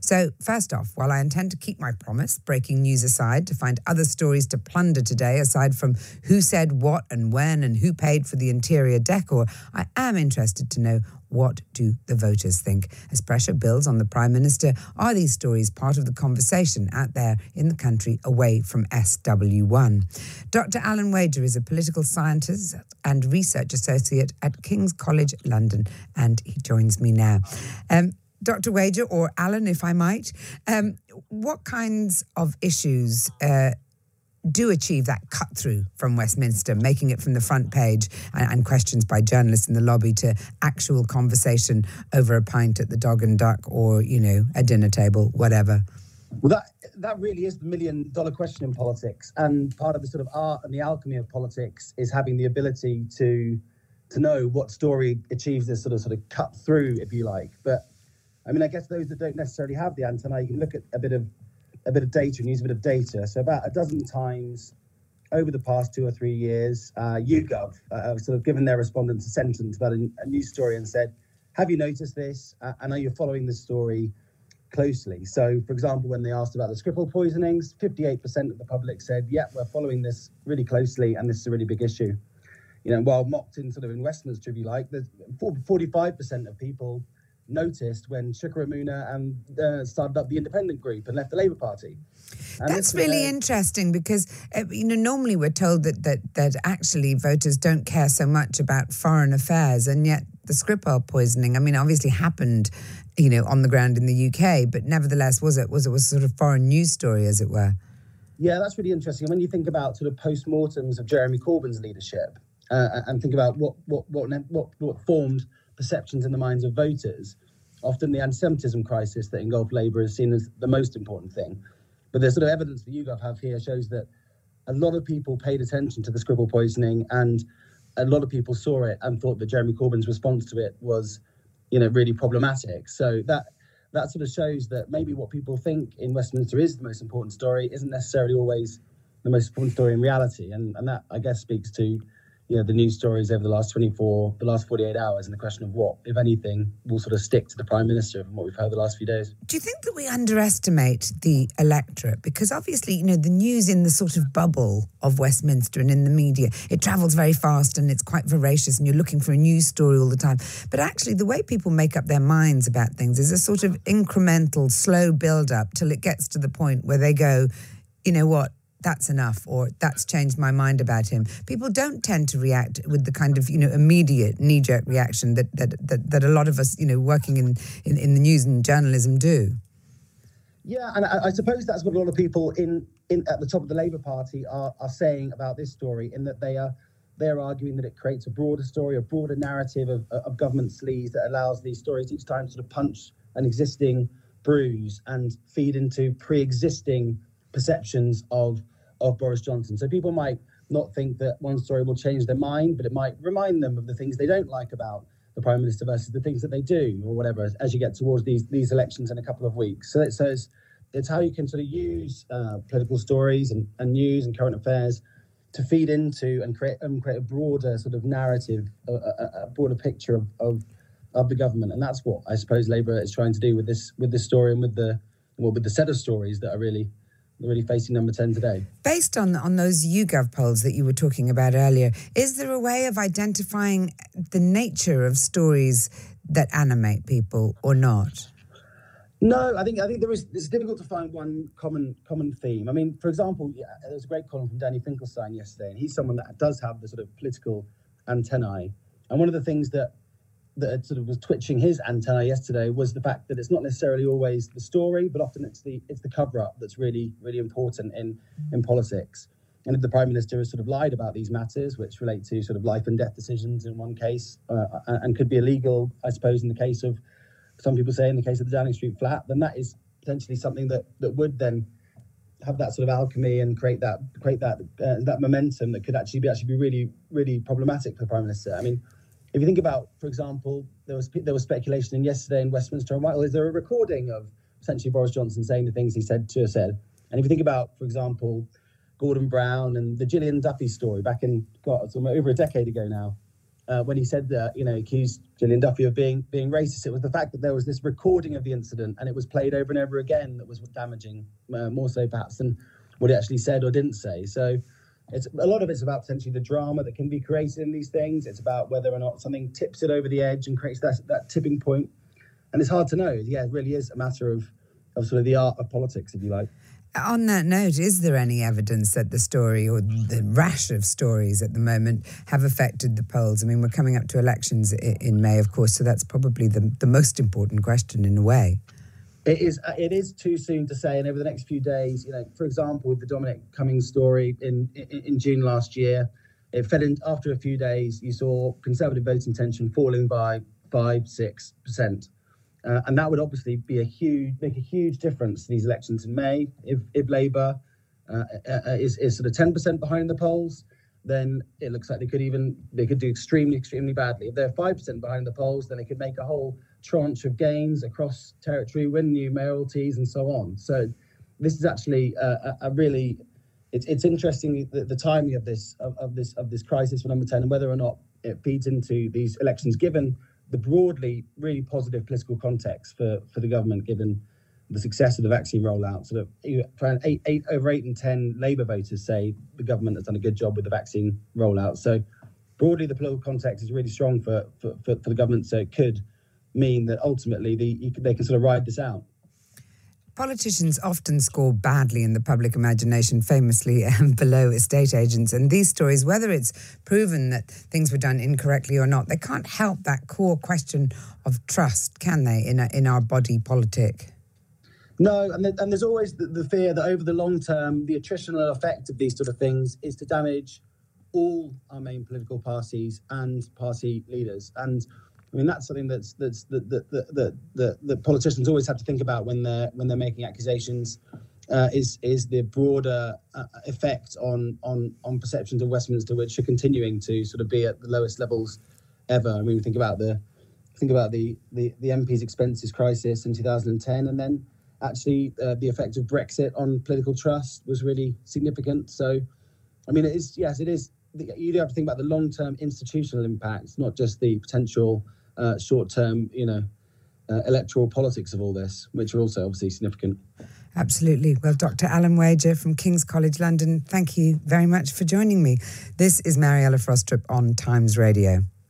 So, first off, while I intend to keep my promise, breaking news aside, to find other stories to plunder today, aside from who said what and when and who paid for the interior decor, I am interested to know what do the voters think? As pressure builds on the Prime Minister, are these stories part of the conversation out there in the country away from SW1? Dr. Alan Wager is a political scientist and research associate at King's College London, and he joins me now. Um, Dr. Wager, or Alan, if I might, um, what kinds of issues uh, do achieve that cut through from Westminster, making it from the front page and, and, questions by journalists in the lobby to actual conversation over a pint at the Dog and Duck or, you know, a dinner table, whatever? Well, that that really is the million dollar question in politics, and part of the sort of art and the alchemy of politics is having the ability to to know what story achieves this sort of sort of cut through, if you like. But I mean, I guess those that don't necessarily have the antenna, you can look at a bit of a bit of data and use a bit of data. So about a dozen times over the past two or three years, uh, YouGov uh, have sort of given their respondents a sentence about a, a news story and said, "Have you noticed this? Uh, and are you following this story closely?" So, for example, when they asked about the Skripal poisonings, 58% of the public said, "Yeah, we're following this really closely, and this is a really big issue." You know, while mocked in sort of in Westminster, if you like, there's 45% of people noticed when Chuka Umunna and uh, started up the independent group and left the Labour Party. And That's really uh, interesting because uh, you know normally we're told that, that that actually voters don't care so much about foreign affairs, and yet the Skripal poisoning, I mean, obviously happened, you know, on the ground in the UK, but nevertheless, was it was it was sort of foreign news story, as it were. Yeah, that's really interesting. When you think about sort of post-mortems of Jeremy Corbyn's leadership, uh, and think about what what what what what formed perceptions in the minds of voters. Often the anti-Semitism crisis that engulfed Labour is seen as the most important thing. But the sort of evidence that you have here shows that a lot of people paid attention to the Skripal poisoning and a lot of people saw it and thought that Jeremy Corbyn's response to it was, you know, really problematic. So that that sort of shows that maybe what people think in Westminster is the most important story isn't necessarily always the most important story in reality. And and that I guess speaks to you know the news stories over the last 24 the last 48 hours and the question of what if anything will sort of stick to the prime minister from what we've heard the last few days. Do you think that we underestimate the electorate? Because obviously you know the news in the sort of bubble of westminster and in the media it travels very fast and it's quite voracious and you're looking for a news story all the time. But actually the way people make up their minds about things is a sort of incremental slow build up till it gets to the point where they go you know what that's enough or that's changed my mind about him. People don't tend to react with the kind of, you know, immediate knee jerk reaction that, that, that, that, a lot of us, you know, working in, in, in the news and journalism do. Yeah, and I, I, suppose that's what a lot of people in, in at the top of the Labour Party are, are saying about this story, in that they are they're arguing that it creates a broader story, a broader narrative of, of government sleaze that allows these stories each time to sort of punch an existing bruise and feed into pre-existing perceptions of of Boris Johnson. So people might not think that one story will change their mind, but it might remind them of the things they don't like about the prime minister versus the things that they do, or whatever, as you get towards these these elections in a couple of weeks. So it says it's how you can sort of use uh, political stories and, and news and current affairs to feed into and create and create a broader sort of narrative, a, a, a broader picture of, of of the government, and that's what I suppose Labour is trying to do with this with this story and with the well with the set of stories that are really really facing number 10 today. Based on, on those YouGov polls that you were talking about earlier, is there a way of identifying the nature of stories that animate people or not? No, I think I think there is. It's difficult to find one common common theme. I mean, for example, yeah, there was a great column from Danny Finkelstein yesterday, and he's someone that does have the sort of political antennae. And one of the things that that sort of was twitching his antenna yesterday was the fact that it's not necessarily always the story, but often it's the it's the cover up that's really really important in in politics. And if the prime minister has sort of lied about these matters, which relate to sort of life and death decisions in one case, uh, and could be illegal, I suppose, in the case of some people say in the case of the Downing Street flat, then that is potentially something that that would then have that sort of alchemy and create that create that uh, that momentum that could actually be actually be really really problematic for the prime minister. I mean if you think about, for example, there was there was speculation in yesterday in Westminster and Whitehall. Is there a recording of essentially Boris Johnson saying the things he said to said? And if you think about, for example, Gordon Brown and the Gillian Duffy story back in God, over a decade ago now, uh, when he said that, you know, accused Gillian Duffy of being being racist. It was the fact that there was this recording of the incident and it was played over and over again that was damaging, uh, more so perhaps than what he actually said or didn't say. So it's a lot of it's about potentially the drama that can be created in these things. It's about whether or not something tips it over the edge and creates that that tipping point. And it's hard to know. Yeah, it really is a matter of of sort of the art of politics, if you like. On that note, is there any evidence that the story or the rash of stories at the moment have affected the polls? I mean, we're coming up to elections in May, of course, so that's probably the, the most important question in a way. It is. Uh, it is too soon to say. And over the next few days, you know, for example, with the Dominic Cummings story in in, in June last year, it fell in after a few days. You saw Conservative voting intention falling by five, six percent. Uh, and that would obviously be a huge, make a huge difference to these elections in May. If, if Labour uh, uh, uh is, is sort of 10% behind the polls, then it looks like they could even they could do extremely, extremely badly. If they're 5% behind the polls, then they could make a whole tranche of gains across territory, win new mayoralties, and so on. So this is actually a, a really it's, it's interesting the, the timing of this of, of this of this crisis for number 10 and whether or not it feeds into these elections given the broadly really positive political context for, for the government, given the success of the vaccine rollout. Sort of eight, eight over eight and ten Labour voters say the government has done a good job with the vaccine rollout. So broadly, the political context is really strong for for, for, for the government. So it could mean that ultimately the, they can sort of ride this out. Politicians often score badly in the public imagination, famously um, below estate agents. And these stories, whether it's proven that things were done incorrectly or not, they can't help that core question of trust, can they, in, a, in our body politic? No, and, the, and there's always the, the, fear that over the long term, the attritional effect of these sort of things is to damage all our main political parties and party leaders. And I mean, that's something that's that's that that that that, that politicians always have to think about when they're when they're making accusations. Uh, is is the broader uh, effect on on on perceptions of Westminster, which are continuing to sort of be at the lowest levels ever. I mean, we think about the think about the the, the MP's expenses crisis in 2010, and then actually uh, the effect of Brexit on political trust was really significant. So, I mean, it is yes, it is. You do have to think about the long term institutional impacts, not just the potential uh, short term, you know, uh, electoral politics of all this, which are also obviously significant. Absolutely. Well, Dr. Alan Wager from King's College London, thank you very much for joining me. This is Mariella Frostrup on Times Radio.